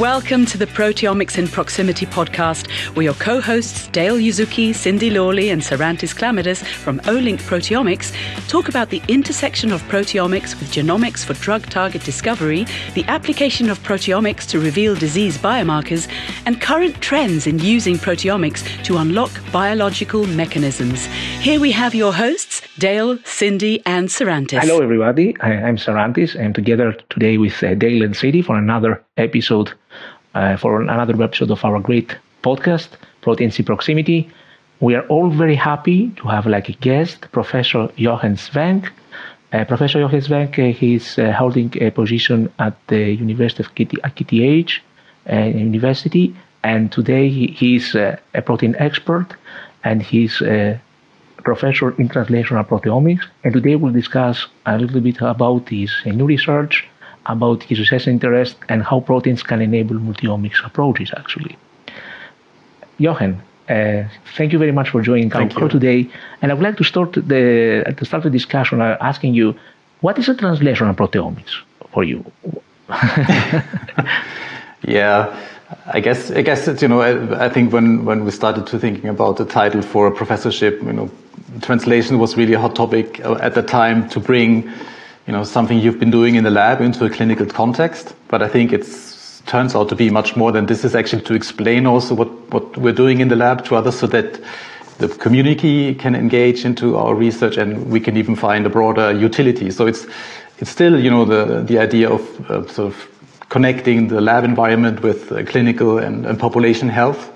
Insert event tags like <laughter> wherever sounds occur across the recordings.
Welcome to the Proteomics in Proximity podcast, where your co hosts Dale Yuzuki, Cindy Lawley, and Sarantis Chlamydas from Olink Proteomics talk about the intersection of proteomics with genomics for drug target discovery, the application of proteomics to reveal disease biomarkers, and current trends in using proteomics to unlock biological mechanisms. Here we have your hosts, Dale, Cindy, and Sarantis. Hello, everybody. I, am Sarantis, and together today with uh, Dale and Cindy for another episode uh, for another episode of our great podcast, Proteins in Proximity. We are all very happy to have like a guest, Professor Jochen Schwenk. Uh, Professor Jochen Schwenk, uh, he's uh, holding a position at the University of at KTH uh, University, and today he, he's uh, a protein expert, and he's a professor in translational proteomics. And today we'll discuss a little bit about his new research about his research interest and how proteins can enable multiomics approaches, actually. Jochen, uh, thank you very much for joining our call today. And I would like to start the to start the discussion uh, asking you, what is a translational proteomics for you? <laughs> <laughs> yeah, I guess I guess it's, you know I, I, think when when we started to thinking about the title for a professorship, you know, translation was really a hot topic uh, at the time to bring you know, something you've been doing in the lab into a clinical context. But I think it turns out to be much more than this is actually to explain also what, what we're doing in the lab to others so that the community can engage into our research and we can even find a broader utility. So it's, it's still, you know, the, the idea of uh, sort of connecting the lab environment with uh, clinical and, and population health.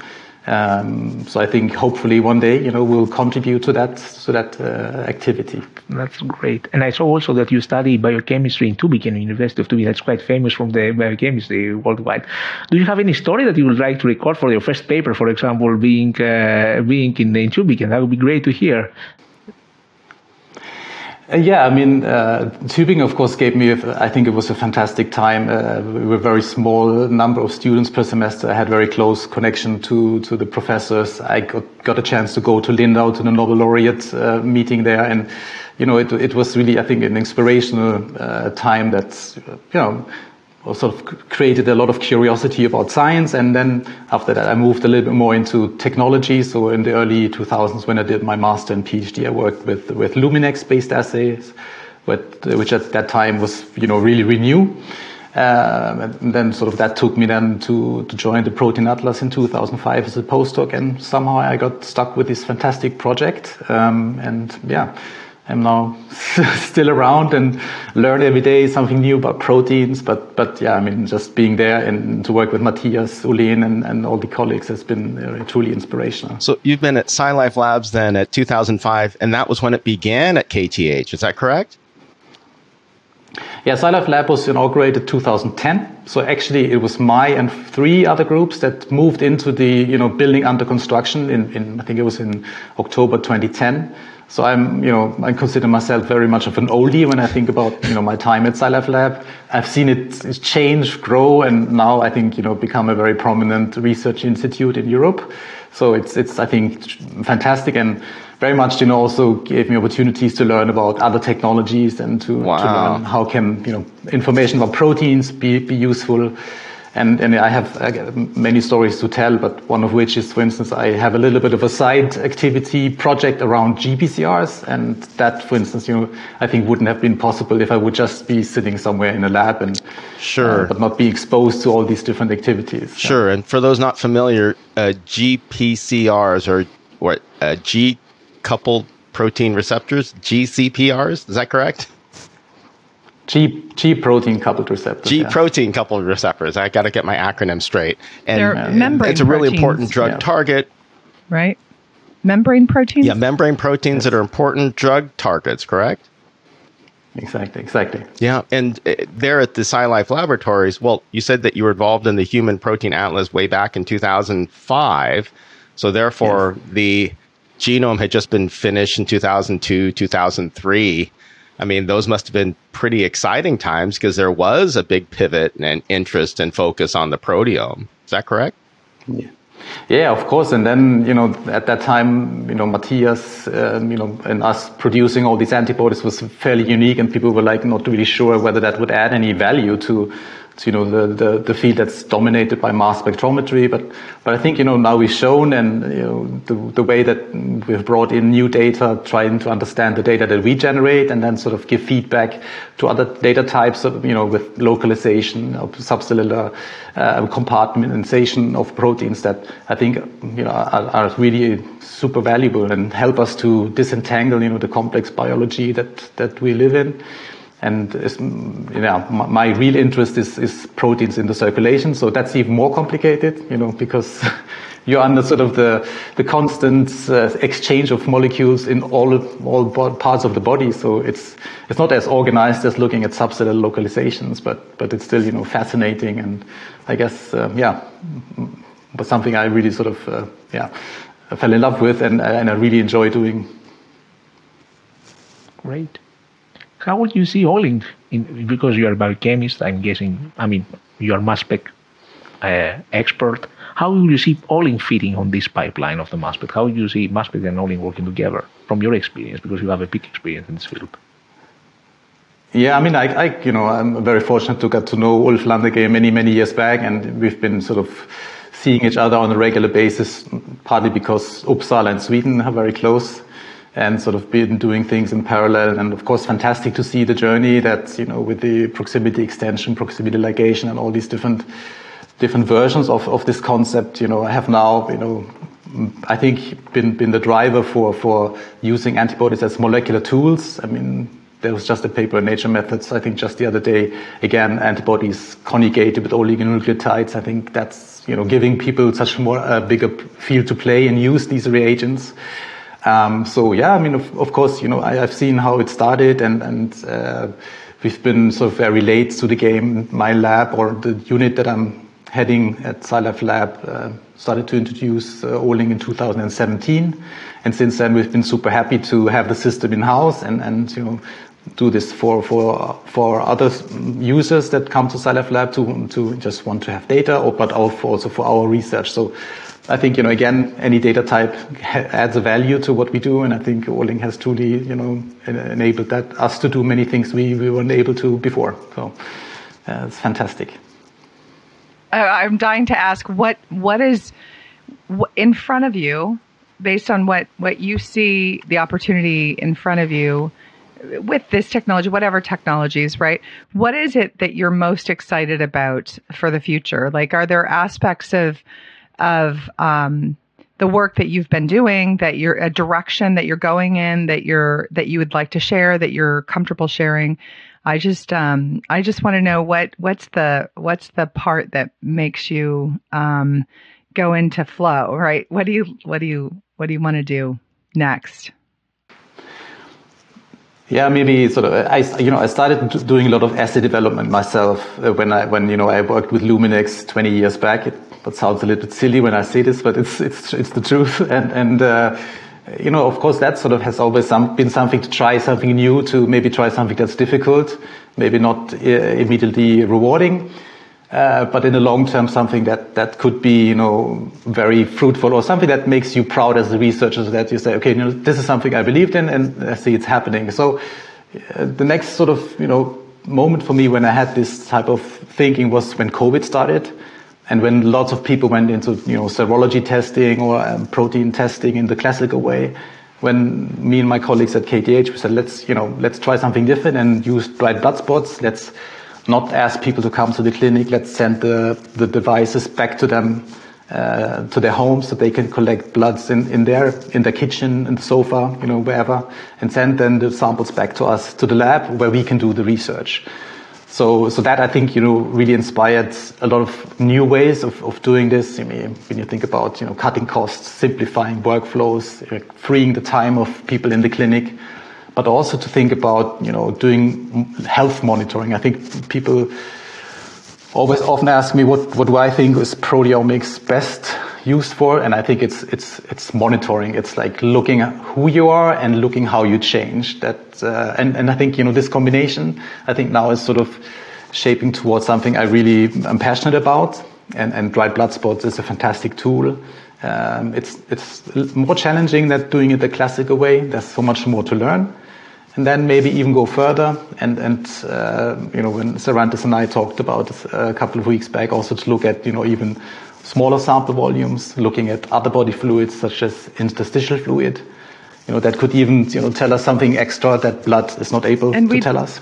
Um, so I think hopefully one day, you know, we'll contribute to that to that uh, activity. That's great. And I saw also that you study biochemistry in Tübingen, University of Tübingen. That's quite famous from the biochemistry worldwide. Do you have any story that you would like to record for your first paper, for example, being uh, being in, in Tübingen? That would be great to hear. Uh, yeah, I mean, uh, of course, gave me, I think it was a fantastic time. Uh, we were a very small number of students per semester. I had very close connection to, to the professors. I got, got a chance to go to Lindau to the Nobel laureate uh, meeting there. And, you know, it, it was really, I think, an inspirational uh, time that's, you know, sort of created a lot of curiosity about science. And then after that, I moved a little bit more into technology. So in the early 2000s, when I did my master and PhD, I worked with, with Luminex-based assays, but, which at that time was, you know, really, really new. Um, and then sort of that took me then to, to join the Protein Atlas in 2005 as a postdoc. And somehow I got stuck with this fantastic project. Um, and yeah, I'm now <laughs> still around and learn every day something new about proteins. But, but yeah, I mean, just being there and to work with Matthias, Uhlén, and, and all the colleagues has been uh, truly inspirational. So you've been at SciLife Labs then at 2005, and that was when it began at KTH. Is that correct? Yeah, SciLife Lab was inaugurated 2010. So actually, it was my and three other groups that moved into the you know building under construction in, in I think it was in October 2010. So I'm, you know, I consider myself very much of an oldie when I think about, you know, my time at SciLife Lab. I've seen it change, grow, and now I think, you know, become a very prominent research institute in Europe. So it's, it's, I think, fantastic and very much, you know, also gave me opportunities to learn about other technologies and to, wow. to learn how can, you know, information about proteins be, be useful. And, and I have many stories to tell, but one of which is, for instance, I have a little bit of a side activity project around GPCRs. And that, for instance, you know, I think wouldn't have been possible if I would just be sitting somewhere in a lab and, sure, uh, but not be exposed to all these different activities. Sure. Yeah. And for those not familiar, uh, GPCRs are what, uh, G coupled protein receptors, GCPRs. Is that correct? G, G protein coupled receptors. G yeah. protein coupled receptors. I got to get my acronym straight. And They're uh, membrane it's a really proteins. important drug yeah. target. Right. Membrane proteins? Yeah, membrane proteins yes. that are important drug targets, correct? Exactly, exactly. Yeah, and uh, there at the SciLife Laboratories, well, you said that you were involved in the Human Protein Atlas way back in 2005. So therefore, yes. the genome had just been finished in 2002, 2003. I mean, those must have been pretty exciting times because there was a big pivot and interest and focus on the proteome. Is that correct? Yeah. Yeah, of course. And then, you know, at that time, you know, Matthias, um, you know, and us producing all these antibodies was fairly unique and people were like not really sure whether that would add any value to you know the, the, the field that's dominated by mass spectrometry. But but I think you know now we've shown and you know the, the way that we've brought in new data, trying to understand the data that we generate, and then sort of give feedback to other data types, of, you know, with localization of subcellular uh, of proteins that I think you know are, are really super valuable and help us to disentangle you know the complex biology that that we live in. And you know, my real interest is, is proteins in the circulation. So that's even more complicated, you know, because <laughs> you're under sort of the, the constant uh, exchange of molecules in all, all parts of the body. So it's, it's not as organized as looking at subcellular localizations, but, but it's still, you know, fascinating. And I guess, uh, yeah, but something I really sort of, uh, yeah, I fell in love with and, and I really enjoy doing. Great how would you see Olink? In, because you are a biochemist, I'm guessing. I mean, you are mass spec uh, expert. How will you see Olink fitting on this pipeline of the mass spec? How would you see mass spec and Olink working together from your experience? Because you have a big experience in this field. Yeah, I mean, I, I, you know, I'm very fortunate to get to know Ulf Landegren many, many years back, and we've been sort of seeing each other on a regular basis, partly because Uppsala and Sweden are very close and sort of been doing things in parallel. And of course, fantastic to see the journey that, you know, with the proximity extension, proximity ligation and all these different, different versions of, of this concept, you know, I have now, you know, I think been, been the driver for, for using antibodies as molecular tools. I mean, there was just a paper in Nature Methods, I think just the other day, again, antibodies conjugated with oligonucleotides. I think that's, you know, giving people such more, a bigger field to play and use these reagents. Um, so yeah, I mean, of, of course, you know, I, have seen how it started, and and uh, we've been sort of very late to the game. My lab or the unit that I'm heading at SciLife Lab uh, started to introduce uh, Olink in 2017, and since then we've been super happy to have the system in house and and you know do this for for for other users that come to SciLife Lab to to just want to have data, or but also for our research. So I think, you know, again, any data type adds a value to what we do. And I think Olink has truly, you know, enabled that us to do many things we, we weren't able to before. So uh, it's fantastic. I'm dying to ask what, what is in front of you based on what, what you see the opportunity in front of you with this technology, whatever technologies, right? What is it that you're most excited about for the future? Like, are there aspects of of um, the work that you've been doing, that you're a direction that you're going in, that you're that you would like to share, that you're comfortable sharing. I just um, I just want to know what what's the what's the part that makes you um, go into flow, right? What do you what do you what do you want to do next? Yeah, maybe sort of. I, you know, I started doing a lot of assay development myself uh, when I, when you know, I worked with Luminex 20 years back. It, that sounds a little bit silly when I say this, but it's it's it's the truth. <laughs> And and uh, you know, of course, that sort of has always some, been something to try something new, to maybe try something that's difficult, maybe not uh, immediately rewarding. Uh, but in the long term, something that, that could be, you know, very fruitful or something that makes you proud as a researcher that you say, okay, you know, this is something I believed in and I see it's happening. So uh, the next sort of, you know, moment for me when I had this type of thinking was when COVID started. And when lots of people went into, you know, serology testing or um, protein testing in the classical way, when me and my colleagues at KTH, we said, let's, you know, let's try something different and use dried blood spots. Let's not ask people to come to the clinic. Let's send the, the devices back to them, uh, to their homes so they can collect bloods in, in their, in their kitchen, in the sofa, you know, wherever, and send then the samples back to us, to the lab where we can do the research. So, so that I think, you know, really inspired a lot of new ways of, of doing this. I mean, when you think about, you know, cutting costs, simplifying workflows, uh, freeing the time of people in the clinic, but also to think about, you know, doing health monitoring. I think people always often ask me what, what do I think is proteomics best used for? And I think it's, it's, it's monitoring. It's like looking at who you are and looking how you change that. Uh, and, and I think, you know, this combination, I think now is sort of shaping towards something I really am passionate about. And, and dried blood spots is a fantastic tool. Um, it's, it's more challenging than doing it the classical way. There's so much more to learn. and then maybe even go further. And and uh, you know when Sarantis and I talked about this a couple of weeks back, also to look at you know even smaller sample volumes, looking at other body fluids such as interstitial fluid. You know that could even you know tell us something extra that blood is not able And to tell us.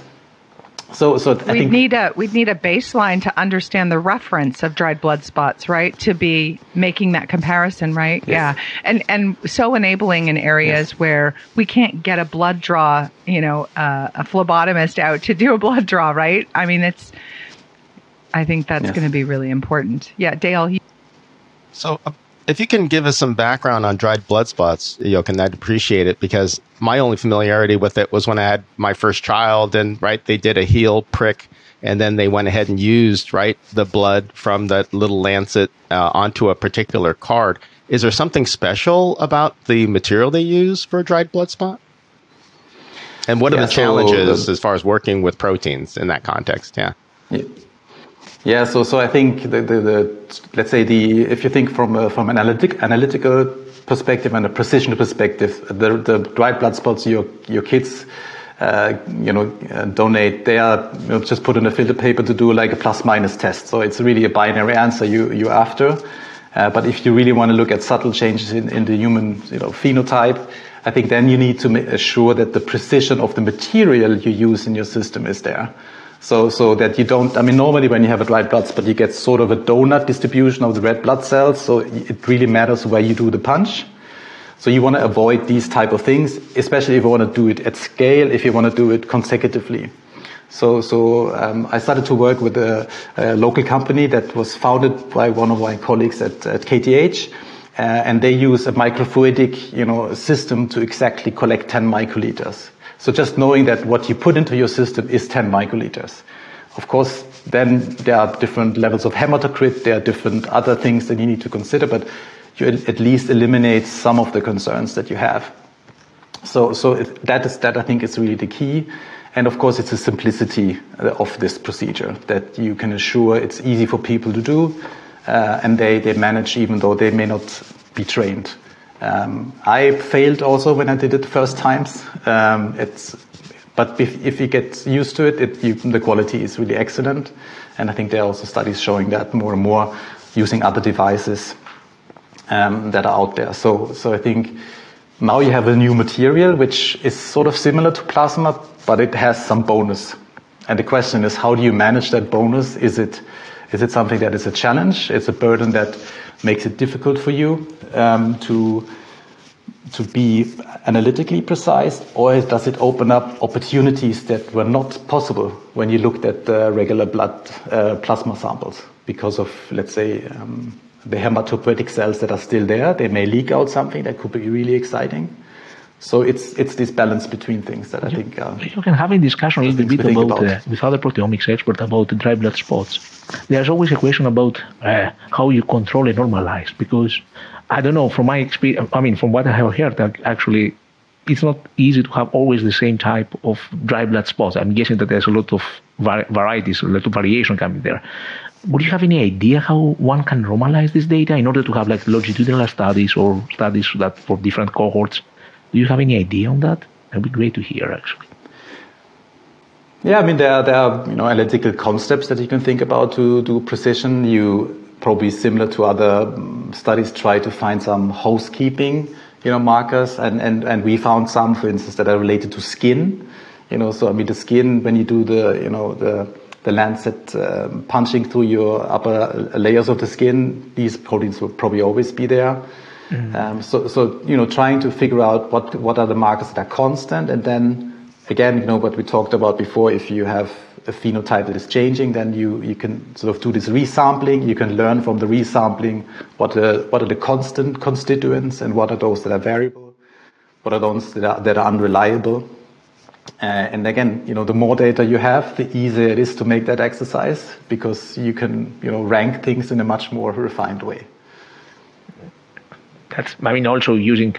So so think need a we'd need a baseline to understand the reference of dried blood spots, right? To be making that comparison, right? Yes. Yeah, and and so enabling in areas where we can't get a blood draw, you know, uh, a phlebotomist out to do a blood draw, right? I mean, it's. I think that's Yes. going to be really important. Yeah, Dale. You, So, uh, if you can give us some background on dried blood spots, Jochen, I'd appreciate it because my only familiarity with it was when I had my first child, and right, they did a heel prick, and then they went ahead and used right the blood from that little lancet uh, onto a particular card. Is there something special about the material they use for a dried blood spot? And what are Yeah, the so, challenges uh, as far as working with proteins in that context? Yeah. Yeah. So so I think the, the, the let's say the if you think from a, from an analytic analytical perspective and a precision perspective, the the dried blood spots your your kids uh, you know uh, donate they are you know, just put in a filter paper to do like a plus minus test. So it's really a binary answer you you after. Uh, but if you really want to look at subtle changes in, in the human you know phenotype, I think then you need to make sure that the precision of the material you use in your system is there. So, so that you don't, I mean, normally when you have a dried blood spot, you get sort of a donut distribution of the red blood cells. So it really matters where you do the punch. So you want to avoid these type of things, especially if you want to do it at scale, if you want to do it consecutively. So, so um, I started to work with a, a local company that was founded by one of my colleagues at, at KTH, uh, and they use a microfluidic, you know, system to exactly collect 10 microliters. So just knowing that what you put into your system is 10 microliters. Of course, then there are different levels of hematocrit, there are different other things that you need to consider, but you at least eliminate some of the concerns that you have. So, so that is that I think is really the key, and of course it's the simplicity uh, of this procedure that you can assure it's easy for people to do, uh, and they they manage even though they may not be trained. Um, I failed also when I did it the first times. Um, it's but if, if you get used to it, it you, the quality is really excellent, and I think there are also studies showing that more and more using other devices um, that are out there. So, so I think now you have a new material which is sort of similar to plasma, but it has some bonus. And the question is, how do you manage that bonus? Is it, is it something that is a challenge? It's a burden that makes it difficult for you um, to, to be analytically precise, or does it open up opportunities that were not possible when you looked at the regular blood uh, plasma samples because of, let's say, um, the hematopoietic cells that are still there? They may leak out something that could be really exciting. So it's it's this balance between things that I think. Uh, You can have a discussion a little bit about, about. Uh, with other proteomics experts about dry blood spots. There's always a question about uh, how you control and normalize because I don't know from my experience. I mean, from what I have heard, actually it's not easy to have always the same type of dry blood spots. I'm guessing that there's a lot of var- varieties, a lot of variation coming there. Would you have any idea how one can normalize this data in order to have like longitudinal studies or studies that for different cohorts? Do you have any idea on that? That'd be great to hear, actually. Yeah, I mean there are, there are you know analytical concepts that you can think about to do precision. You probably similar to other um, studies try to find some housekeeping you know markers, and, and and we found some, for instance, that are related to skin. You know, so I mean the skin when you do the you know the the lancet um, punching through your upper layers of the skin, these proteins will probably always be there. Um, so, so you know, trying to figure out what what are the markers that are constant, and then again, you know, what we talked about before. If you have a phenotype that is changing, then you you can sort of do this resampling. You can learn from the resampling what are what are the constant constituents and what are those that are variable, what are those that are that are unreliable. Uh, and again, you know, the more data you have, the easier it is to make that exercise because you can, you know, rank things in a much more refined way. That's, I mean, also using,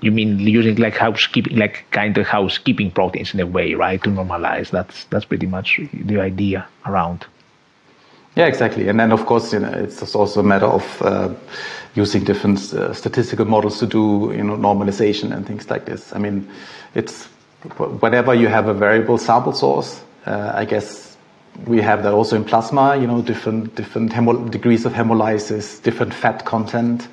you mean using like housekeeping, like kind of housekeeping proteins in a way, right? To normalize. That's, that's pretty much the idea around. Yeah, exactly. And then, of course, you know, it's also a matter of uh, using different uh, statistical models to do, you know, normalization and things like this. I mean, it's whenever you have a variable sample source, uh, I guess we have that also in plasma. You know, different different degrees of hemolysis, different fat content,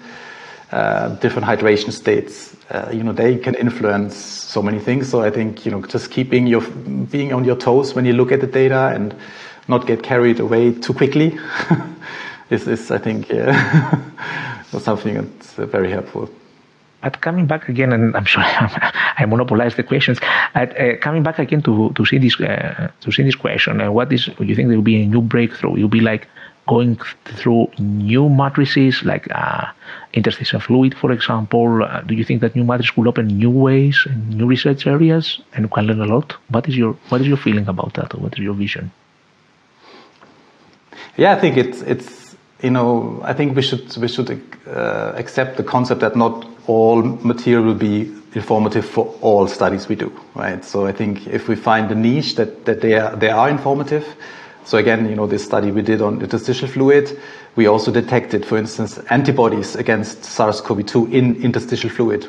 uh, different hydration states. Uh, you know, they can influence so many things. So I think you know, just keeping your being on your toes when you look at the data and not get carried away too quickly <laughs> is, is I think, <laughs> something that's very helpful. But coming back again, and I'm sorry <laughs> I monopolize the questions. At, uh, coming back again to to see this uh, to see this question, uh, what is you think there will be a new breakthrough? You'll be like going through new matrices, like uh, interstitial fluid, for example. Uh, do you think that new matrices will open new ways and new research areas, and you can learn a lot? What is your what is your feeling about that, or what is your vision? Yeah, I think it's it's you know I think we should we should uh, accept the concept that not all material will be informative for all studies we do, right? So I think if we find a niche that that they are they are informative. So again, you know, this study we did on interstitial fluid, we also detected, for instance, antibodies against SARS-CoV-2 in interstitial fluid.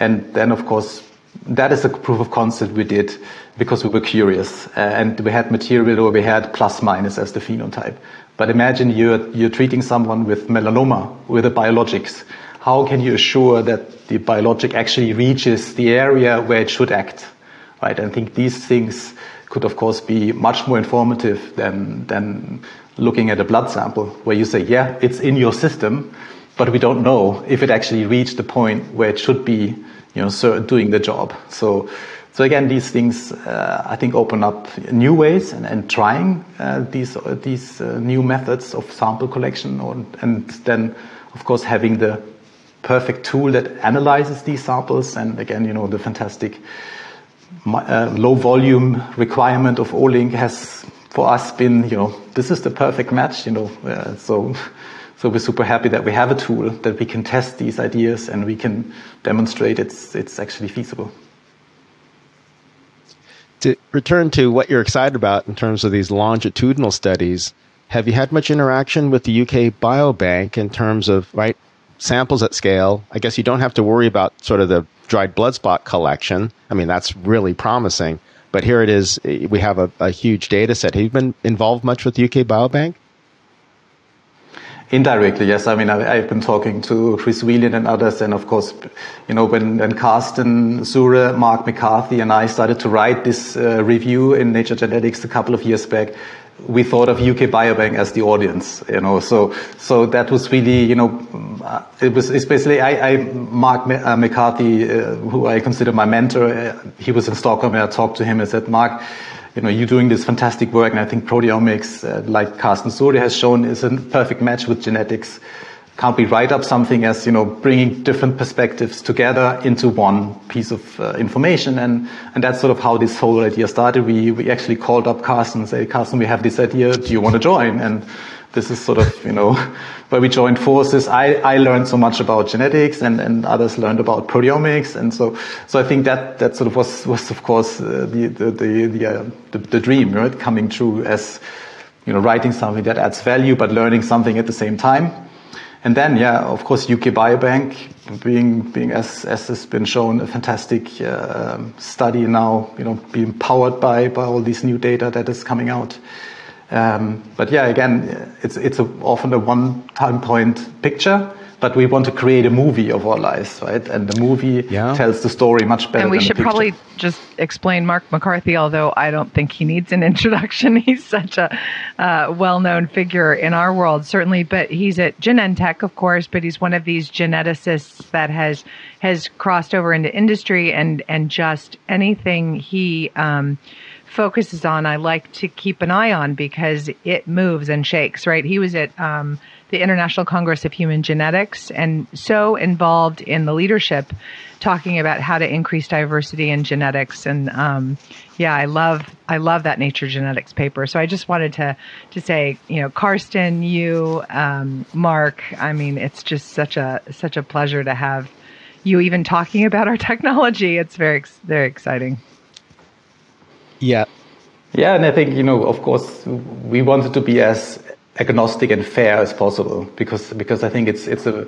And then, of course, that is a proof of concept we did because we were curious uh, and we had material where we had plus minus as the phenotype. But imagine you're, you're treating someone with melanoma with a biologics. How can you assure that the biologic actually reaches the area where it should act? Right? I think these things could of course be much more informative than, than looking at a blood sample where you say, yeah, it's in your system, but we don't know if it actually reached the point where it should be you know, doing the job. So, so again, these things uh, I think open up new ways and, and trying uh, these uh, these uh, new methods of sample collection, or, and then of course having the perfect tool that analyzes these samples. And again, you know, the fantastic uh, low volume requirement of Olink has for us been, you know, this is the perfect match. You know, uh, so so we're super happy that we have a tool that we can test these ideas and we can demonstrate it's it's actually feasible. To return to what you're excited about in terms of these longitudinal studies, have you had much interaction with the UK Biobank in terms of right samples at scale? I guess you don't have to worry about sort of the dried blood spot collection. I mean, that's really promising. But here it is. We have a, a huge data set. Have you been involved much with UK Biobank? Indirectly, yes. I mean, I, have been talking to Chris Whelan and others, and of course, you know, when, when Karsten Suhre, Mark McCarthy, and I started to write this uh, review in Nature Genetics a couple of years back, we thought of UK Biobank as the audience, you know. So, so that was really, you know, uh, it was especially I, I Mark uh, McCarthy, uh, who I consider my mentor. Uh, he was in Stockholm, and I talked to him and said, Mark you know, you're doing this fantastic work, and I think proteomics, uh, like Karsten Suhre has shown, is a perfect match with genetics. Can't we write up something as, you know, bringing different perspectives together into one piece of uh, information? And, and that's sort of how this whole idea started. We, we actually called up Karsten and said, Karsten we have this idea. Do you want to join? And this is sort of, you know, <laughs> where we joined forces. I, I learned so much about genetics and, and others learned about proteomics. And so, so I think that, that sort of was, was of course, uh, the, the, the, the, uh, the, the, dream, right? Coming true as, you know, writing something that adds value, but learning something at the same time. And then, yeah, of course, UK Biobank being, being as, as has been shown, a fantastic uh, study now, you know, being powered by, by all these new data that is coming out. Um, but yeah, again, it's it's a, often a one-time point picture, but we want to create a movie of our lives, right? And the movie yeah. tells the story much better. And we should probably just explain Mark McCarthy, although I don't think he needs an <laughs> introduction. He's such a uh, well-known figure in our world, certainly. But he's at Genentech, of course. But he's one of these geneticists that has has crossed over into industry and and just anything he. Um, focuses on, I like to keep an eye on because it moves and shakes, right? He was at um, the International Congress of Human Genetics and so involved in the leadership talking about how to increase diversity in genetics. And um, yeah, I love I love that Nature Genetics paper. So I just wanted to to say, you know, Karsten, you, um, Mark. I mean, it's just such a such a pleasure to have you even talking about our <laughs> technology. It's very very exciting. Yeah. Yeah, and I think, you know, of course, we wanted to be as agnostic and fair as possible because because I think it's it's a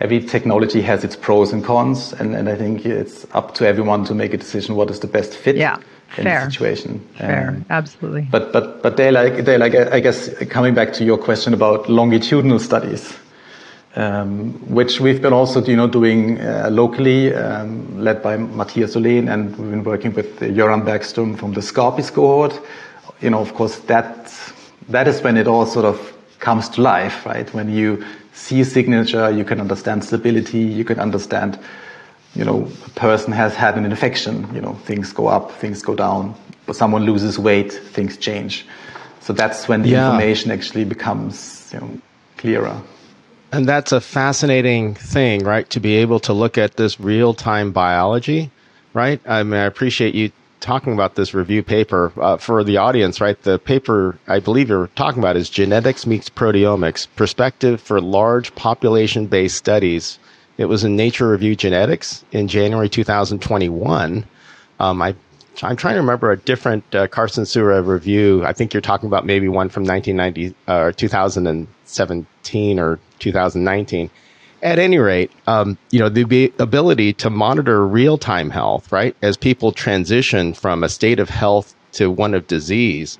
every technology has its pros and cons and, and I think it's up to everyone to make a decision what is the best fit yeah, in fair. the situation. Fair, Um, absolutely. but but but they like they like I guess coming back to your question about longitudinal studies, um, which we've been also you know doing uh, locally, um, led by Matthias Uhlén, and we've been working with Göran Bergström from the SCAPIS cohort. You know, of course, that that is when it all sort of comes to life, right? When you see a signature, you can understand stability, you can understand you know, a person has had an infection, you know, things go up, things go down. But someone loses weight, things change. So that's when the Yeah. information actually becomes, you know, clearer. And that's a fascinating thing, right? To be able to look at this real time biology, right? I mean, I appreciate you talking about this review paper uh, for the audience, right? The paper I believe you're talking about is Genetics Meets Proteomics Perspective for Large Population Based Studies. It was in Nature Review Genetics in January 2021. Um, I, I'm trying to remember a different uh, Karsten Suhre review. I think you're talking about maybe one from 1990 uh, or 2017 or 2019. At any rate, um, you know the ability to monitor real-time health, right, as people transition from a state of health to one of disease.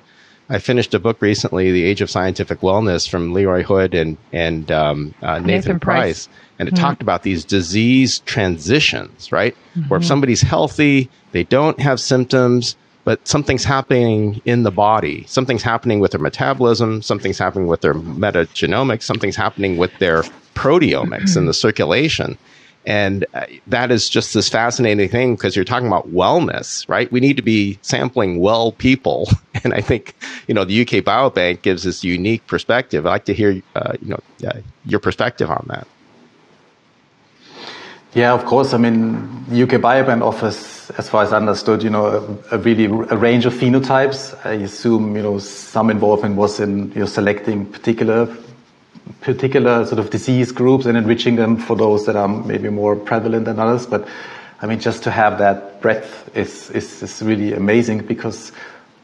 I finished a book recently, The Age of Scientific Wellness, from Leroy Hood and and um, uh, Nathan, Nathan Price. Price, and it talked about these disease transitions, right? Where if somebody's healthy, they don't have symptoms, but something's happening in the body. Something's happening with their metabolism. Something's happening with their metagenomics. Something's happening with their proteomics in the circulation. And uh, that is just this fascinating thing because you're talking about wellness, right? We need to be sampling well people. <laughs> And I think, you know, the UK Biobank gives this unique perspective. I'd like to hear, uh, you know, uh, your perspective on that. Yeah, of course. I mean, UK Biobank offers, as far as I understood, you know, a, a really a range of phenotypes. I assume, you know, some involvement was in you know selecting particular particular sort of disease groups and enriching them for those that are maybe more prevalent than others. But I mean, just to have that breadth is is, is really amazing because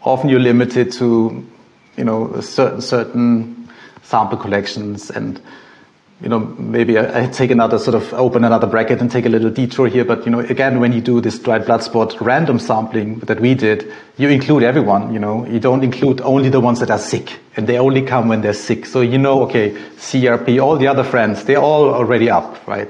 often you're limited to, you know, certain certain sample collections and you know, maybe I, I take another sort of open another bracket and take a little detour here. But you know, again, when you do this dried blood spot random sampling that we did, you include everyone. You know, you don't include only the ones that are sick, and they only come when they're sick. So you know, okay, CRP, all the other friends, they're all already up, right?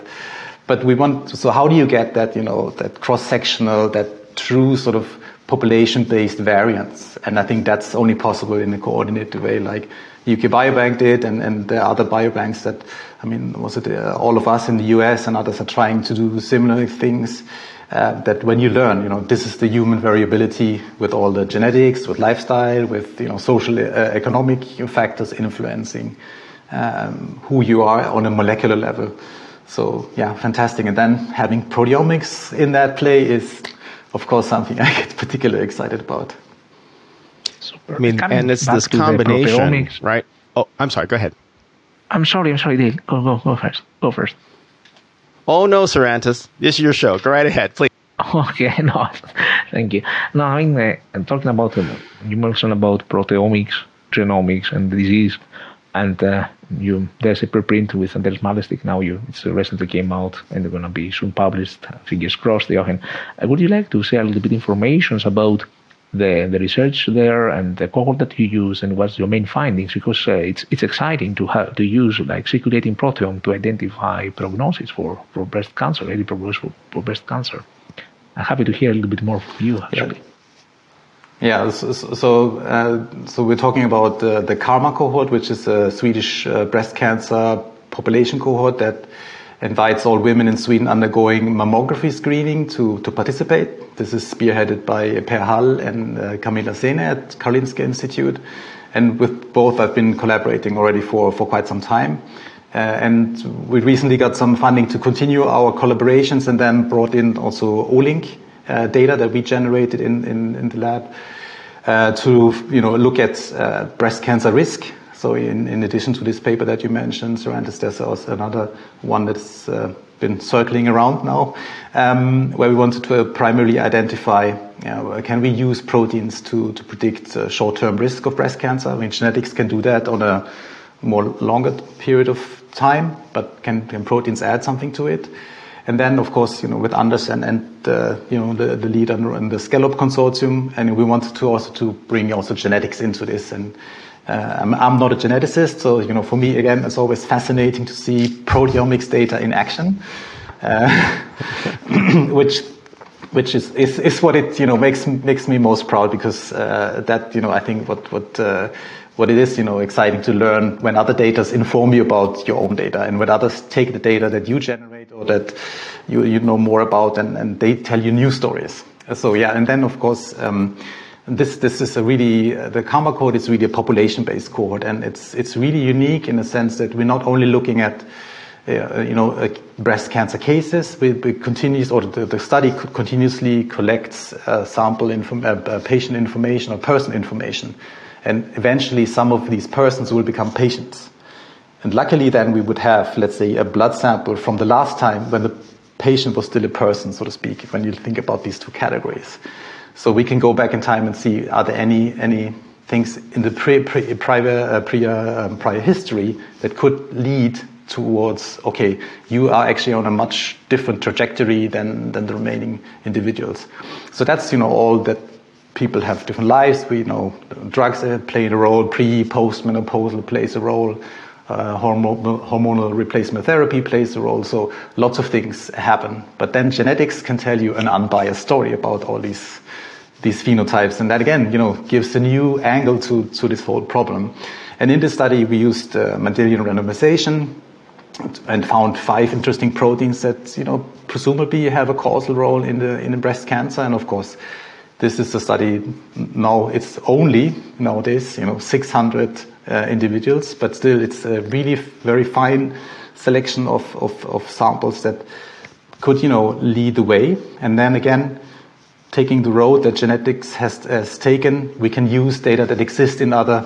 But we want. to, So how do you get that? You know, that cross sectional, that true sort of population-based variance, and I think that's only possible in a coordinated way, like UK Biobank did, and, and are other biobanks that, I mean, was it uh, all of us in the US and others are trying to do similar things. Uh, that when you learn, you know, this is the human variability with all the genetics, with lifestyle, with you know social, uh, economic factors influencing um, who you are on a molecular level. So yeah, fantastic. And then having proteomics in that play is, of course, something <laughs> I get particularly excited about. Super. I mean, Coming and it's this combination, right? Oh, I'm sorry. Go ahead. I'm sorry, I'm sorry, Dale. Go, go, go first. Go first. Oh no, Sarantis, this is your show. Go right ahead, please. <laughs> Okay, no, <laughs> thank you. No, I mean, uh, I'm talking about, uh, you mentioned about proteomics, genomics, and disease. And uh, you, there's a preprint with Anders Malarstig now. You, it's recently came out, and they're going to be soon published. Fingers crossed, Jochen. Uh, would you like to say a little bit information about the, the research there and the cohort that you use and what's your main findings? Because uh, it's it's exciting to have to use like circulating proteome to identify prognosis for, for breast cancer, early prognosis for, for breast cancer. I'm happy to hear a little bit more from you, actually. Yeah, so so, uh, so we're talking about uh, the Karma cohort, which is a Swedish uh, breast cancer population cohort that invites all women in Sweden undergoing mammography screening to, to participate. This is spearheaded by Per Hall and uh, Kamila Czene at Karolinska Institute. And with both, I've been collaborating already for, for quite some time. Uh, and we recently got some funding to continue our collaborations and then brought in also Olink uh, data that we generated in, in, in the lab uh, to you know, look at uh, breast cancer risk. So in, in addition to this paper that you mentioned, Sarantis, there's also another one that's uh, been circling around now, um, where we wanted to primarily identify, you know, can we use proteins to, to predict uh, short-term risk of breast cancer? I mean, genetics can do that on a more longer period of time, but can, can proteins add something to it? And then, of course, you know, with Anders and, and uh, you know, the, the lead in the Scallop Consortium, and we wanted to also to bring also genetics into this. And uh, I'm, I'm, not a geneticist, so, you know, for me, again, it's always fascinating to see proteomics data in action, uh, <clears throat> which which is, is, is what it you know makes makes me most proud because uh, that you know I think what what uh, what it is, you know, exciting to learn when other data inform you about your own data and when others take the data that you generate or that you, you know more about and, and they tell you new stories. So yeah, and then of course, um, this this is a really uh, the Karma code is really a population-based cohort, and it's it's really unique in the sense that we're not only looking at uh, you know uh, breast cancer cases. We, we continues or the, the, study continuously collects uh, sample inform, uh, uh, patient information or person information and eventually, some of these persons will become patients. And luckily, then we would have, let's say, a blood sample from the last time when the patient was still a person, so to speak, when you think about these two categories. So we can go back in time and see are there any, any things in the pre, pre, prior, uh, prior, um, prior history that could lead towards, okay, you are actually on a much different trajectory than, than the remaining individuals. So that's, you know, all that people have different lives. We know drugs play a role, pre, post menopausal plays a role, uh, hormonal, replacement therapy plays a role. So lots of things happen. But then genetics can tell you an unbiased story about all these these phenotypes, and that again, you know, gives a new angle to to this whole problem. And in this study, we used uh, Mendelian randomization and found five interesting proteins that you know presumably have a causal role in the in the breast cancer, and of course this is a study now, it's only nowadays, you know, 600 uh, individuals, but still it's a really very fine selection of, of, of samples that could, you know, lead the way. And then again, taking the road that genetics has, has taken, we can use data that exist in other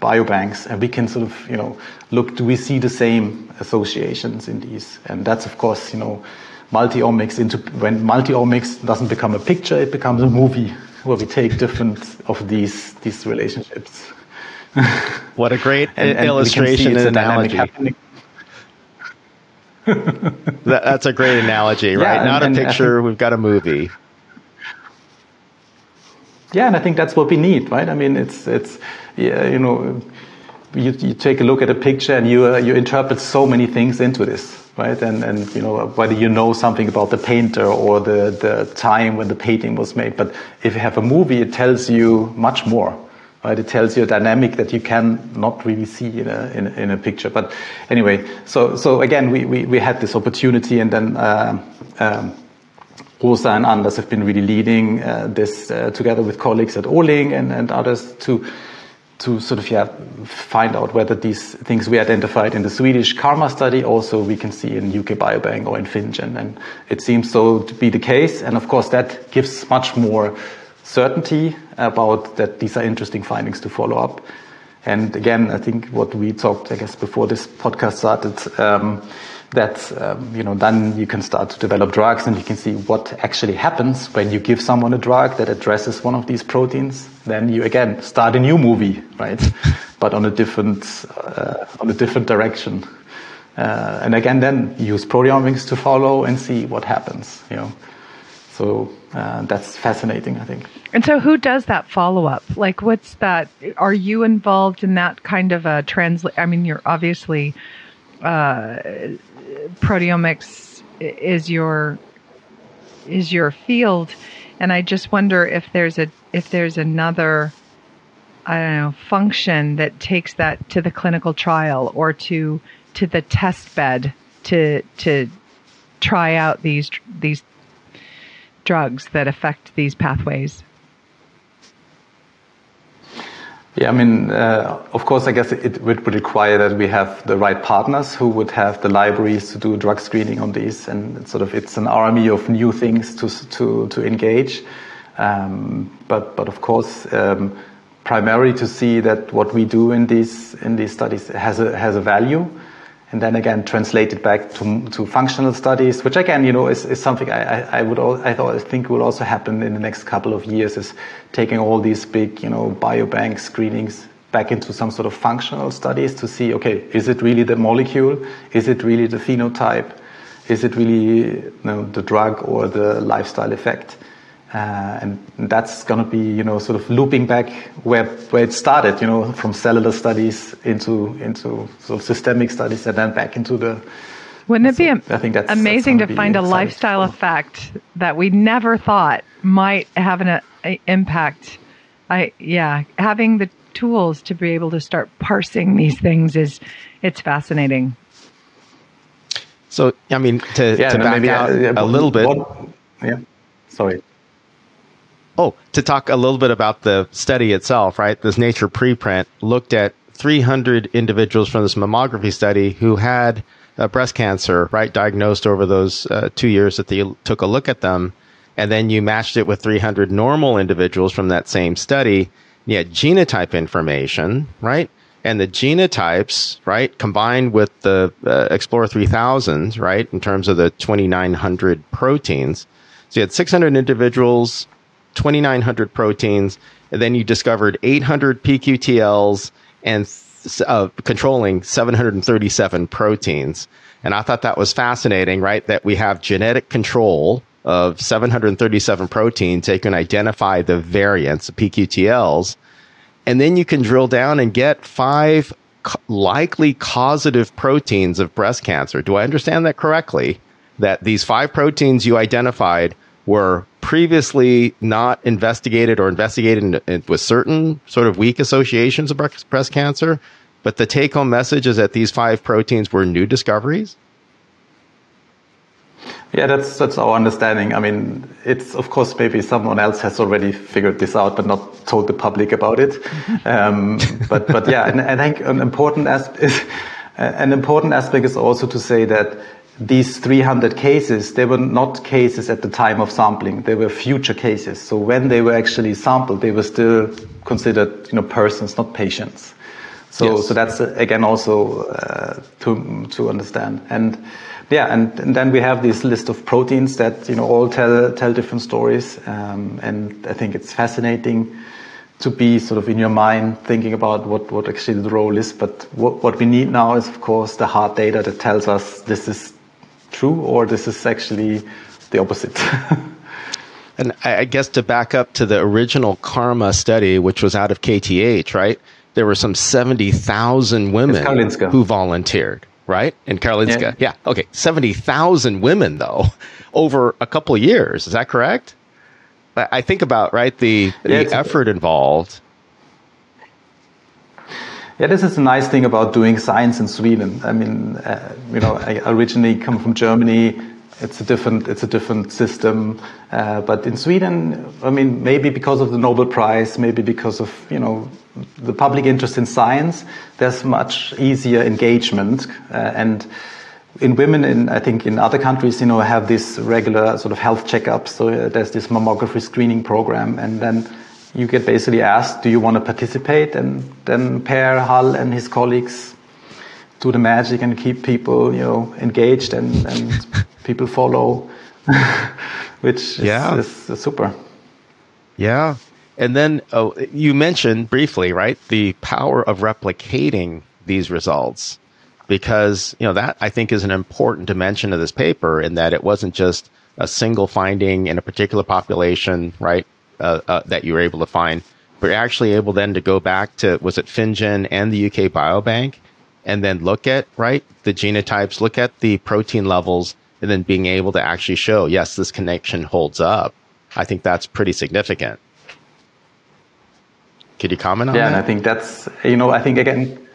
biobanks and we can sort of, you know, look, do we see the same associations in these? And that's, of course, you know, multi-omics into when multi-omics doesn't become a picture, it becomes a movie where we take different of these these relationships. <laughs> What a great and, and illustration and analogy. <laughs> that, that's a great analogy, right? Yeah, Not and, a picture, think, we've got a movie. Yeah, and I think that's what we need, right? I mean, it's it's yeah, you know, you, you take a look at a picture and you uh, you interpret so many things into this right? And, and you know, whether you know something about the painter or the, the time when the painting was made. But if you have a movie, it tells you much more, right? It tells you a dynamic that you can not really see in a, in, in a picture. But anyway, so, so again, we, we, we had this opportunity and then, uh, um, Rosa and Anders have been really leading uh, this uh, together with colleagues at Olink and, and others to to sort of yeah find out whether these things we identified in the Swedish Karma study also we can see in UK Biobank or in FinnGen, and it seems so to be the case. And of course, that gives much more certainty about that these are interesting findings to follow up. And again, I think what we talked, I guess, before this podcast started. Um, that um, you know then you can start to develop drugs and you can see what actually happens when you give someone a drug that addresses one of these proteins. Then you again start a new movie right? <laughs> But on a different uh, on a different direction. Uh, and again then use proteomics to follow and see what happens you know. So uh, that's fascinating i think. And so who does that follow-up? Like what's that are you involved in that kind of a translate i mean you're obviously uh, proteomics is your is your field, and I just wonder if there's a if there's another I don't know function that takes that to the clinical trial or to to the test bed to to try out these these drugs that affect these pathways. Yeah, I mean, uh, of course, I guess it would require that we have the right partners who would have the libraries to do drug screening on these, and sort of it's an army of new things to to to engage. Um, but but of course, um, primarily to see that what we do in these in these studies has a has a value, and then again translate it back to, to functional studies, which again, you know, is, is something I, I, I would all, I thought I think will also happen in the next couple of years is taking all these big, you know, biobank screenings back into some sort of functional studies to see, okay, is it really the molecule? Is it really the phenotype? Is it really you know, the drug or the lifestyle effect? Uh, and that's going to be, you know, sort of looping back where where it started, you know, from cellular studies into into sort of systemic studies, and then back into the. Wouldn't it be so I think that's, amazing that's to find a lifestyle effect that we never thought might have an a, impact? I yeah, having the tools to be able to start parsing these things is it's fascinating. So I mean, to, yeah, to back maybe, out uh, a little bit. What, yeah, sorry. Oh, to talk a little bit about the study itself, right? This Nature preprint looked at 300 individuals from this mammography study who had uh, breast cancer, right, diagnosed over those uh, two years that they took a look at them. And then you matched it with 300 normal individuals from that same study. You had genotype information, right? And the genotypes, right, combined with the uh, Explore 3000, right, in terms of the 2,900 proteins. So you had 600 individuals 2,900 proteins, and then you discovered 800 PQTLs and uh, controlling 737 proteins. And I thought that was fascinating, right? That we have genetic control of 737 proteins. They can identify the variants, the PQTLs, and then you can drill down and get five likely causative proteins of breast cancer. Do I understand that correctly? That these five proteins you identified were previously not investigated or investigated in, with certain sort of weak associations of breast, cancer, but the take home message is that these five proteins were new discoveries? Yeah, that's that's our understanding. I mean, it's of course maybe someone else has already figured this out, but not told the public about it. um, but but yeah, and, and I think an important aspect <laughs> an important aspect is also to say that these 300 cases, they were not cases at the time of sampling. They were future cases. So when they were actually sampled, they were still considered, you know, persons, not patients. So, yes. so that's uh, again also uh, to to understand. And yeah, and, and, then we have this list of proteins that you know all tell tell different stories. Um, and I think it's fascinating to be sort of in your mind thinking about what, what actually the role is. But what, what we need now is, of course, the hard data that tells us this is true or this is actually the opposite. <laughs> and I guess to back up to the original Karma study, which was out of KTH, right? There were some 70,000 women who volunteered, right? In Karolinska. Yeah. yeah. Okay. 70,000 women, though, <laughs> over a couple of years. Is that correct? I think about, right, the, yeah, the effort involved yeah, this is a nice thing about doing science in Sweden. I mean, uh, you know, I originally come from Germany. It's a different, it's a different system. Uh, but in Sweden, I mean, maybe because of the Nobel Prize, maybe because of you know the public interest in science, there's much easier engagement. Uh, and in women, in I think in other countries, you know, have this regular sort of health checkups. So uh, there's this mammography screening program, and then you get basically asked, do you want to participate? And then Per Hall and his colleagues do the magic and keep people, you know, engaged and, and <laughs> people follow, <laughs> which yeah. is, is, super. Yeah. And then oh, you mentioned briefly, right, the power of replicating these results because, you know, that I think is an important dimension of this paper in that it wasn't just a single finding in a particular population, right? Uh, uh, that you were able to find. But you're actually able then to go back to was it FinnGen and the UK Biobank, and then look at right the genotypes, look at the protein levels, and then being able to actually show yes this connection holds up. I think that's pretty significant. Could you comment on yeah, that? Yeah, and I think that's you know I think again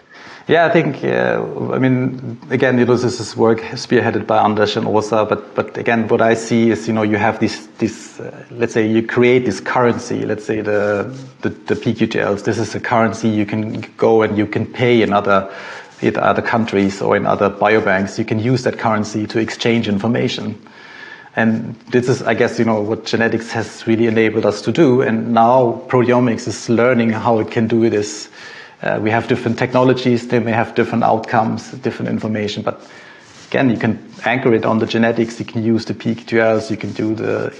yeah, I think, uh, I mean, again, you know, this is work spearheaded by Anders and Åsa, but, but again, what I see is, you know, you have this, this uh, let's say you create this currency, let's say the, the, the PQTLs, this is a currency you can go and you can pay in other, in other countries or in other biobanks. You can use that currency to exchange information. And this is, I guess, you know, what genetics has really enabled us to do. And now proteomics is learning how it can do this uh, we have different technologies, they may have different outcomes, different information, but again, you can anchor it on the genetics, you can use the PQTLs, you can do the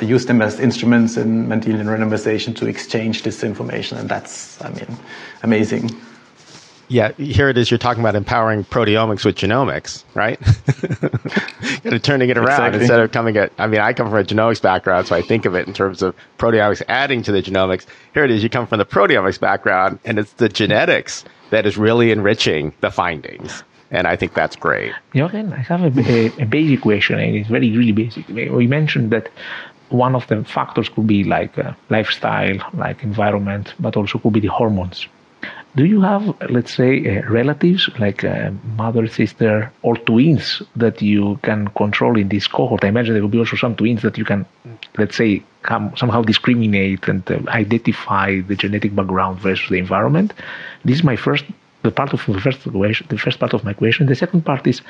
use them as instruments in Mendelian randomization to exchange this information, and that's, I mean, amazing. Yeah, here it is. You're talking about empowering proteomics with genomics, right? <laughs> of turning it around exactly. instead of coming at. I mean, I come from a genomics background, so I think of it in terms of proteomics adding to the genomics. Here it is. You come from the proteomics background, and it's the genetics that is really enriching the findings. And I think that's great. Jochen, I have a, a, a basic question, and it's very, really basic. We mentioned that one of the factors could be like uh, lifestyle, like environment, but also could be the hormones. Do you have, let's say, uh, relatives like uh, mother, sister, or twins that you can control in this cohort? I imagine there will be also some twins that you can, let's say, come, somehow discriminate and uh, identify the genetic background versus the environment. This is my first, the part of the first question, the first part of my question. The second part is,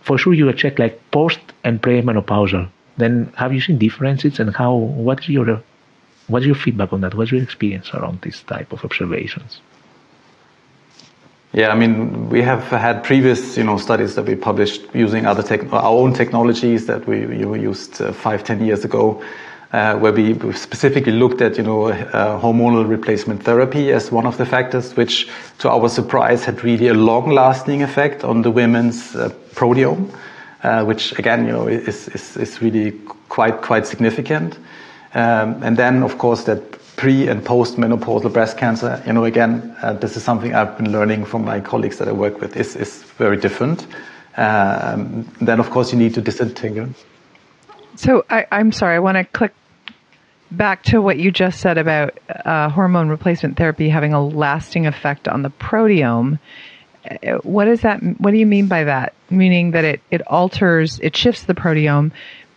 for sure, you check like post and pre-menopausal. Then, have you seen differences and how? What is your, what's your feedback on that? What's your experience around this type of observations? Yeah, I mean, we have had previous, you know, studies that we published using other tech, our own technologies that we, used uh, five, ten years ago, uh, where we specifically looked at, you know, uh, hormonal replacement therapy as one of the factors, which, to our surprise, had really a long-lasting effect on the women's uh, proteome, uh, which again, you know, is, is, is really quite quite significant. Um, and then, of course, that pre and post menopausal breast cancer, you know, again, uh, this is something I've been learning from my colleagues that I work with, is, is very different. Um, then, of course, you need to disentangle. So I, am sorry, I want to click back to what you just said about uh, hormone replacement therapy having a lasting effect on the proteome. Uh, what is that? What do you mean by that? Meaning that it, it alters, it shifts the proteome,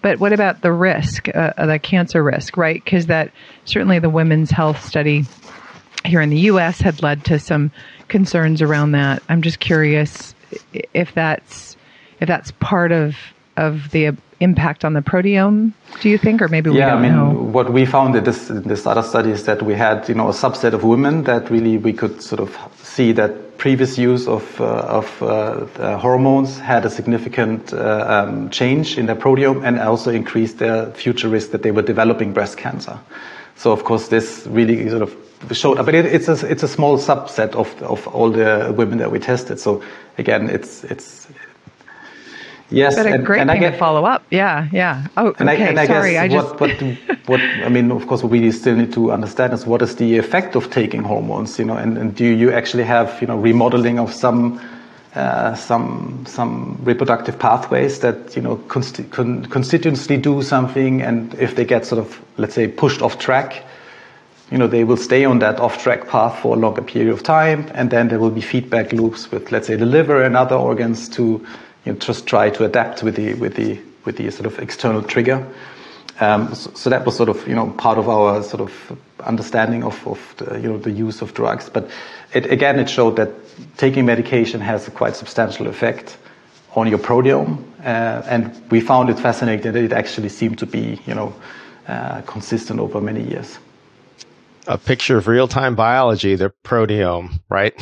but what about the risk, uh, uh the cancer risk, right? Because that certainly the women's health study here in the U.S. had led to some concerns around that. I'm just curious if that's if that's part of of the impact on the proteome, do you think, or maybe we yeah, don't I mean, know? What we found in this, in this other study is that we had, you know, a subset of women that really we could sort of see that previous use of, uh, of uh, hormones had a significant uh, um, change in their proteome and also increased their future risk that they were developing breast cancer. So of course this really sort of showed, but it, it's a it's a small subset of of all the women that we tested. So again, it's it's Yes, but a and, great and thing get, to follow up. Yeah, yeah. Oh, and okay. I, and I Sorry, guess I just what, what, what, I mean, of course, what we still need to understand is what is the effect of taking hormones. You know, and, and do you actually have you know remodeling of some uh, some some reproductive pathways that you know consti- con- constituently do something, and if they get sort of let's say pushed off track, you know they will stay on that off track path for a longer period of time, and then there will be feedback loops with let's say the liver and other organs to you know, just try to adapt with the with the with the sort of external trigger. Um, so, so, that was sort of you know part of our sort of understanding of, of the, you know the use of drugs. But it, again, it showed that taking medication has a quite substantial effect on your proteome, uh, and we found it fascinating that it actually seemed to be you know uh, consistent over many years. A picture of real-time biology, the proteome, right?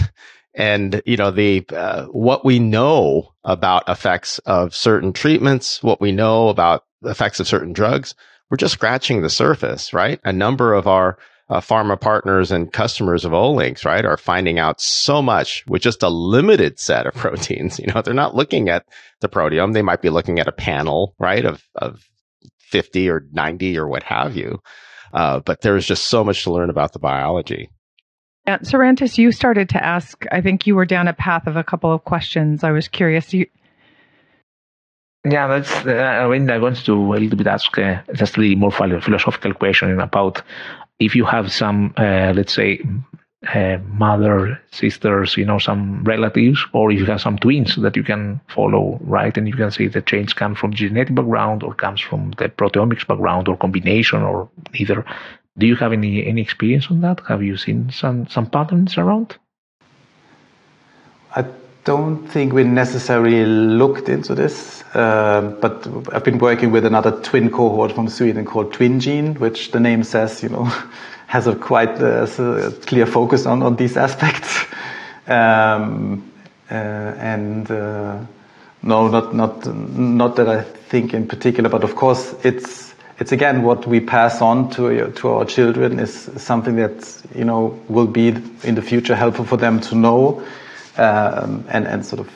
And you know the uh, what we know about effects of certain treatments, what we know about effects of certain drugs, we're just scratching the surface, right? A number of our uh, pharma partners and customers of Olink's, right, are finding out so much with just a limited set of <laughs> proteins. You know, they're not looking at the proteome; they might be looking at a panel, right, of of fifty or ninety or what have you. Uh, but there's just so much to learn about the biology. Uh, Sarantis, you started to ask. I think you were down a path of a couple of questions. I was curious. You... Yeah, that's. Uh, I mean, I wanted to a little bit ask uh, just really more philosophical question about if you have some, uh, let's say, uh, mother, sisters, you know, some relatives, or if you have some twins that you can follow, right? And you can see the change comes from genetic background or comes from the proteomics background or combination or either. Do you have any any experience on that? Have you seen some some patterns around? I don't think we necessarily looked into this, uh, but I've been working with another twin cohort from Sweden called TwinGene, which the name says, you know, <laughs> has a quite uh, clear focus on, on these aspects. <laughs> Um, uh, and uh, no, not not not that I think in particular, but of course it's it's again what we pass on to to our children is something that you know will be in the future helpful for them to know, um, and and sort of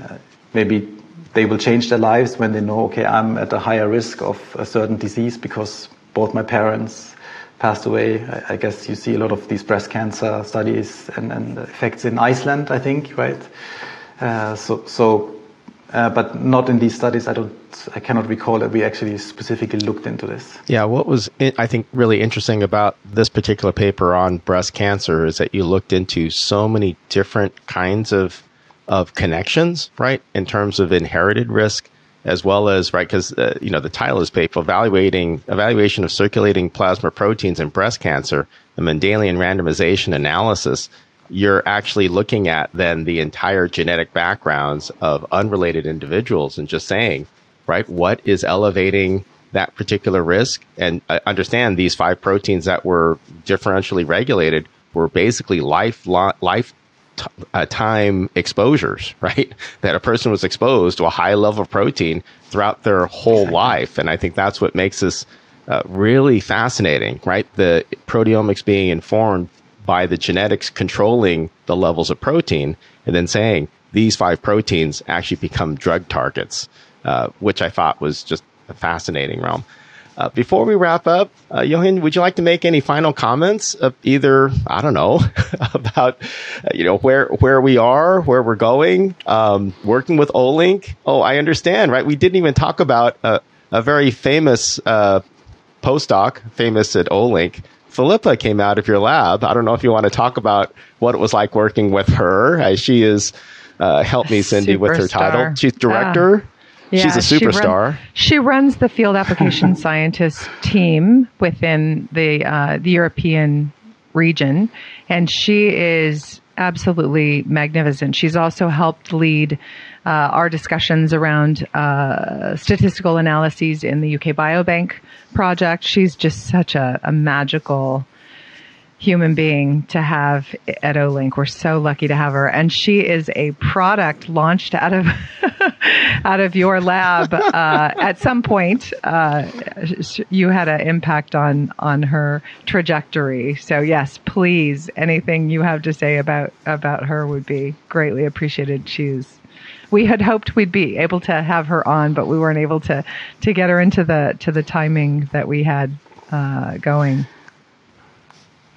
uh, maybe they will change their lives when they know okay I'm at a higher risk of a certain disease because both my parents passed away. I, I guess you see a lot of these breast cancer studies and, and effects in Iceland, I think, right? Uh, so so uh, but not in these studies. I don't. I cannot recall that we actually specifically looked into this. Yeah, what was I think really interesting about this particular paper on breast cancer is that you looked into so many different kinds of of connections, right, in terms of inherited risk as well as right because uh, you know the title is paper evaluating evaluation of circulating plasma proteins in breast cancer, the Mendelian randomization analysis you're actually looking at then the entire genetic backgrounds of unrelated individuals and just saying, right, what is elevating that particular risk? And I understand these five proteins that were differentially regulated were basically life life uh, time exposures, <laughs> right? That a person was exposed to a high level of protein throughout their whole life, and I think that's what makes this uh, really fascinating, right? The proteomics being informed by the genetics controlling the levels of protein and then saying these five proteins actually become drug targets, uh, which I thought was just a fascinating realm. Uh, before we wrap up, uh, Jochen, would you like to make any final comments of either, I don't know, <laughs> about, uh, you know, where, where we are, where we're going, um, working with Olink? Oh, I understand, right? We didn't even talk about a, a very famous, uh, postdoc, famous at Olink, Philippa came out of your lab. I don't know if you want to talk about what it was like working with her. As she is, uh, help me, Cindy, superstar. with her title. She's director. Uh, yeah, She's a superstar. She, run, she, runs the field application <laughs> scientist team within the uh, the European region, and she is absolutely magnificent. She's also helped lead uh, our discussions around uh, statistical analyses in the UK Biobank project. She's just such a, a magical human being to have at Olink. We're so lucky to have her, and she is a product launched out of <laughs> <laughs> out of your lab. Uh, at some point, uh, you had an impact on on her trajectory. So yes, please, anything you have to say about about her would be greatly appreciated. She's we had hoped we'd be able to have her on, but we weren't able to to get her into the to the timing that we had uh, going.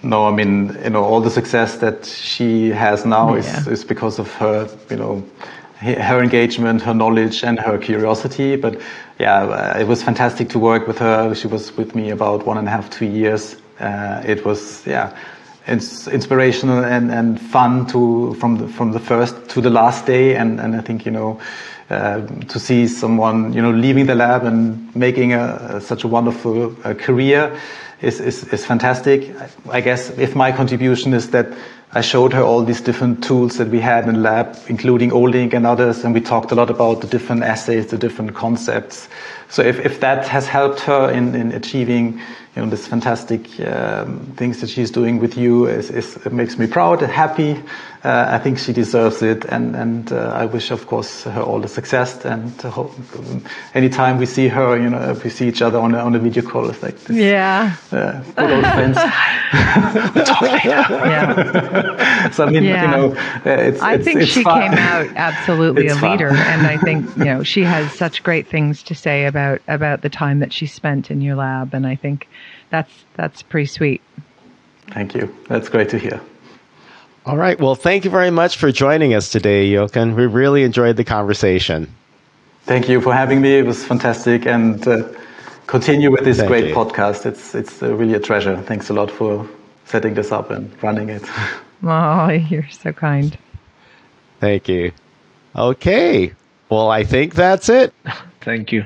No, I mean, you know, all the success that she has now yeah. is, is because of her, you know, her engagement, her knowledge, and her curiosity. But yeah, uh, it was fantastic to work with her. She was with me about one and a half, two years. Uh, it was, yeah, it's inspirational and, and fun to from the from the first to the last day. And, and I think you know. Uh, to see someone, you know, leaving the lab and making a, such a wonderful uh, career, is, is, is fantastic. I guess if my contribution is that I showed her all these different tools that we had in lab, including Olink and others, and we talked a lot about the different assays, the different concepts. So if, if that has helped her in, in achieving you know, this fantastic um, things that she's doing with you is, is it makes me proud and happy. Uh, I think she deserves it, and and uh, I wish, of course, her all the success. And hope, anytime we see her, you know, if we see each other on a, on a video call, it's like this, yeah, uh, good old friends. we'll talk later. Yeah. <laughs> so I mean, yeah. you know, uh, it's, I it's, think it's she fun. came out <laughs> absolutely a leader, and I think <laughs> you know she has such great things to say about about the time that she spent in your lab, and I think that's that's pretty sweet. Thank you. That's great to hear. All right. Well, thank you very much for joining us today, Jochen. We really enjoyed the conversation. Thank you for having me. It was fantastic, and uh, continue with this thank great you. podcast. It's it's uh, really a treasure. Thanks a lot for setting this up and running it. <laughs> Oh, you're so kind. Thank you. Okay. Well, I think that's it. Thank you.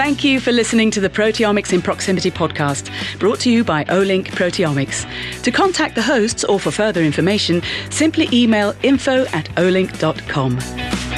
Thank you for listening to the Proteomics in Proximity podcast, brought to you by Olink Proteomics. To contact the hosts or for further information, simply email info at olink.com.